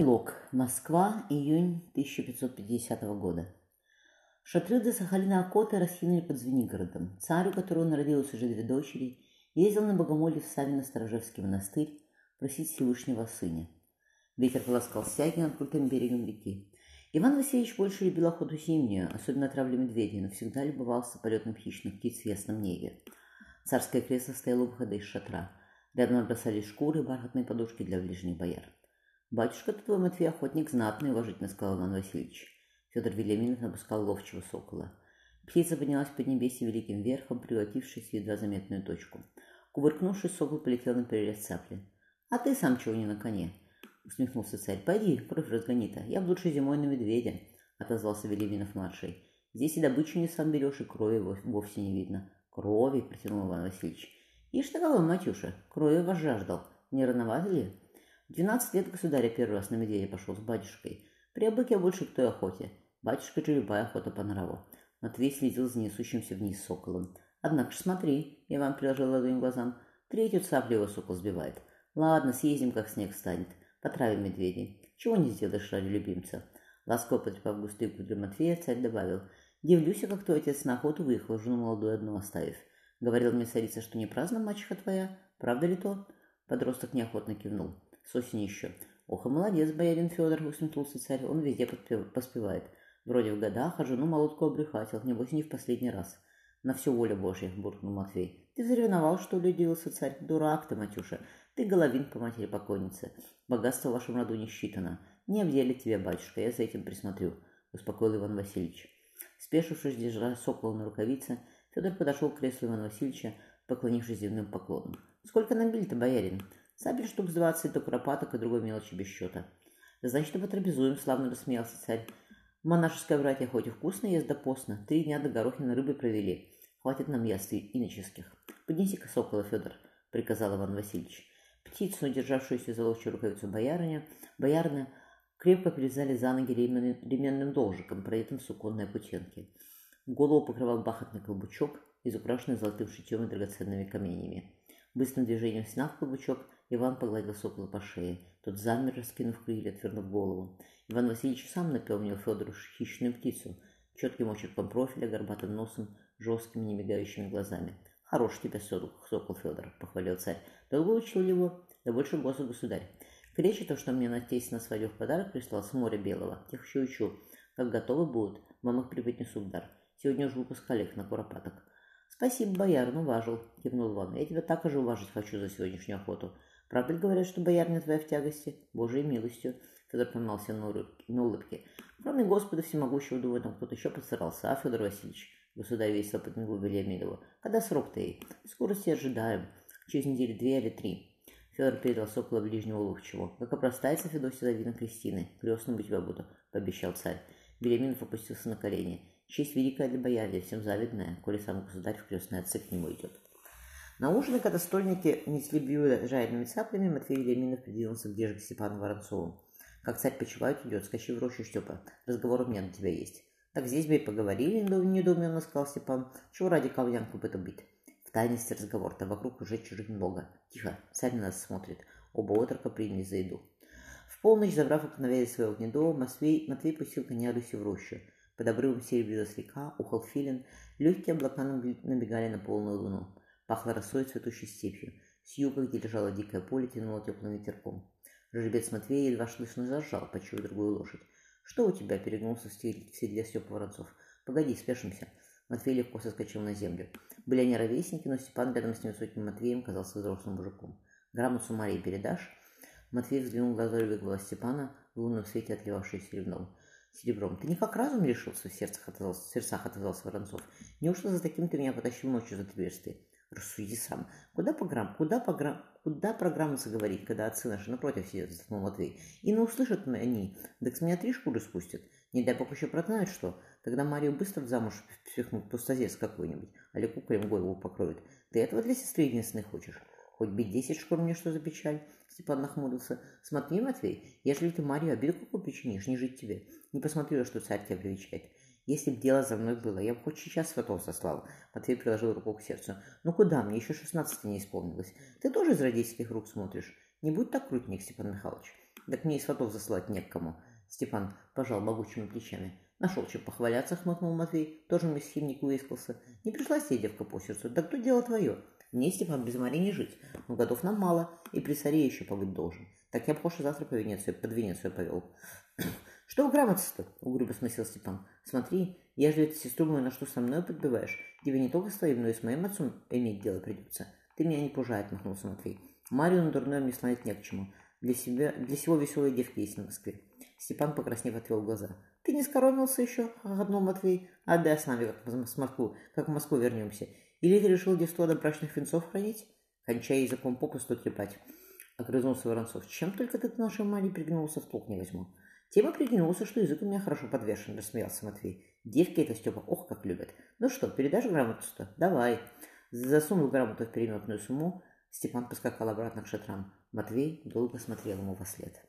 Илок. Москва. Июнь 1550 года. Шатры до Сахалина Акота раскинули под Звенигородом. Царь, у которого народилось уже две дочери, ездил на богомолье в Савино-Сторожевский монастырь просить Всевышнего сына. Ветер полоскал стяги над крутым берегом реки. Иван Васильевич больше любил охоту зимнюю, особенно травлю медведей, но всегда любовался полетом хищных птиц в ясном небе. Царское кресло стояло у выхода из шатра. Рядом бросались шкуры и бархатные подушки для ближних бояр. «Батюшка-то твой Матвей охотник знатный», — уважительно сказал Иван Васильевич. Федор Велиминов напускал ловчего сокола. Птица поднялась под небесе великим верхом, превратившись в едва заметную точку. Кувыркнувшись, сокол полетел на перерез цапли. «А ты сам чего не на коне?» — усмехнулся царь. «Пойди, кровь разгони-то. Я в лучше зимой на медведя», — отозвался Велиминов-младший. «Здесь и добычу не сам берешь, и крови вовсе не видно». «Крови», — протянул Иван Васильевич. «Ишь ты кого, Матюша, крови вас жаждал. Не рановато ли?» Двенадцать лет государя первый раз на медведя пошел с батюшкой. Привык я больше к той охоте. Батюшка же любая охота по нраву. Матвей следил за несущимся вниз соколом. Однако ж смотри, Иван приложил ладонь глазам. Третью цаплю его сокол сбивает. Ладно, съездим, как снег станет. Потравим медведей. Чего не сделаешь ради любимца? Ласково потрепав густые кудри Матвея, царь добавил. Дивлюсь, как твой отец на охоту выехал, жену молодую одну оставив. Говорил мне царица, что не праздна мачеха твоя. Правда ли то? Подросток неохотно кивнул с осени еще. Ох, и молодец, боярин Федор, усмехнулся царь, он везде поспевает. Вроде в годах, а жену молодку обрехатил, небось не в последний раз. На всю волю Божья, буркнул Матвей. Ты заревновал, что ли, удивился царь? Дурак ты, Матюша. Ты головин по матери покойницы. Богатство в вашем роду не считано. Не обделит тебя, батюшка, я за этим присмотрю, успокоил Иван Васильевич. Спешившись, держа сокола на рукавице, Федор подошел к креслу Ивана Васильевича, поклонившись земным поклоном. «Сколько набили-то, боярин?» Сабель штук с двадцать, до куропаток и другой мелочи без счета. Значит, потрапезуем, славно рассмеялся царь. Монашеское братья хоть и вкусно ест да постно. Три дня до Горохина рыбы провели. Хватит нам яств иноческих. Поднеси-ка сокола, Федор, приказал Иван Васильевич. Птицу, державшуюся за ловчую рукавицу боярыня, боярня, крепко привязали за ноги ременным должиком, в суконной путенке. Голову покрывал бархатный колбучок, изукрашенный золотым шитьем и драгоценными каменями. Быстрым движением сняв колбучок, Иван погладил сокола по шее. Тот замер, раскинув крылья, отвернув голову. Иван Васильевич сам напомнил Федору хищную птицу, четким очерком профиля, горбатым носом, жесткими, немигающими глазами. «Хорош тебя, сокол Федор», — похвалил царь. «Долго учил его, да больше госа государь. К речи то, что мне на тесть на свадьбу в подарок прислал с моря белого. Тех еще учу. Как готовы будут, вам их преподнесу в дар. Сегодня уже выпускали их на куропаток». «Спасибо, боярин, уважил», — кивнул Иван. «Я тебя так же уважить хочу за сегодняшнюю охоту. Правда ли говорят, что боярня твоя в тягости? Божией милостью. Федор поймался на, улыбке, на улыбке. Кроме Господа Всемогущего, думаю, там кто-то еще постарался, а, Федор Васильевич? Государь весело подмигнул Вильямидову. Когда срок-то ей? Скорости ожидаем. Через недели две или три. Федор передал сокола ближнего ловчего. Как опростается Федосия Давина Кристины. Крестным быть тебя буду, пообещал царь. Вильяминов опустился на колени. Честь великая для боярня, всем завидная, коли сам государь в крестные отцы к нему идет. На ужин, когда стольники несли блюда жареными цаплями, Матвей Вильяминов придвинулся ближе к Степану Воронцову. «Как царь почивает, идет, скачи в рощу, Степа. Разговор у меня на тебя есть». «Так здесь бы и поговорили», — недоуменно сказал Степан. «Чего ради ковнянку бы бить?» В тайности разговор-то вокруг уже чужих много. Тихо, царь на нас смотрит. Оба отрока приняли за еду. В полночь, забрав окновение своего гнедого, Матвей, Матвей пустил коня Люси в рощу. Под обрывом серебрилась река, ухал филин, легкие облака набегали на полную луну. Пахло росой цветущей степью. С юга, где лежало дикое поле, тянуло теплым ветерком. Жеребец Матвея едва слышно зажал, почуя другую лошадь. «Что у тебя?» – перегнулся в седле Степа Воронцов. «Погоди, спешимся». Матвей легко соскочил на землю. Были они ровесники, но Степан рядом с невысоким Матвеем казался взрослым мужиком. «Грамоту Марии передашь?» Матвей взглянул в глаза глаз Степана, в лунном свете отливавший серебром. Серебром. «Ты никак разум решился?» в сердцах отозвался, в сердцах отозвался Воронцов. «Неужто за таким ты меня потащил ночью за отверстие?» Рассуди сам. Куда программ, куда программ, куда программаться говорить, когда отцы наши напротив сидят, вздохнул Матвей. И не услышат они, так с меня три шкуры спустят. Не дай бог еще прознают, что. Тогда Марию быстро в замуж впихнут пустозец какой-нибудь, а куколем голову покроют. Ты этого для сестры единственной хочешь? Хоть бить десять шкур мне что за печаль? Степан нахмурился. Смотри, Матвей, если ты Марию обиду какую причинишь, не жить тебе. Не посмотрю, что царь тебя привечает. Если б дело за мной было, я бы хоть сейчас сватов сослал. Матвей приложил руку к сердцу. Ну куда, мне еще шестнадцати не исполнилось. Ты тоже из родительских рук смотришь. Не будь так крутник, Степан Михайлович. Так мне и сватов засылать не к кому. Степан пожал могучими плечами. Нашел чем похваляться, хмыкнул Матвей. Тоже мне схимник выискался. Не пришла себе девка по сердцу. Да кто дело твое? Степан, без Марии не жить. Но годов нам мало, и при царе еще побыть должен. Так я б завтра по Венецию, под Венецию повел. Что вы грамоты-то? Угрюбо смысил Степан. Смотри, я же эту сестру мою на что со мной подбиваешь. Тебе не только с твоим, но и с моим отцом иметь дело придется. Ты меня не пужает, махнулся Матвей. Марию на дурное мне смотреть не к чему. Для себя, для всего веселой девки есть на Москве. Степан, покраснев, отвел глаза. «Ты не скоромился еще?» — хохотнул Матвей. «Отдай с нами, как в Москву, как в Москву вернемся. Или ты решил девство до брачных венцов хранить? Кончай языком попусту трепать». Огрызнулся Воронцов. «Чем только ты к нашей Маре пригнулся, в толк не возьму». Тема прикинулся, что язык у меня хорошо подвешен, рассмеялся Матвей. Девки это Степа, ох, как любят. Ну что, передашь грамоту-то? Давай. Засунул грамоту в переметную сумму. Степан поскакал обратно к шатрам. Матвей долго смотрел ему во след.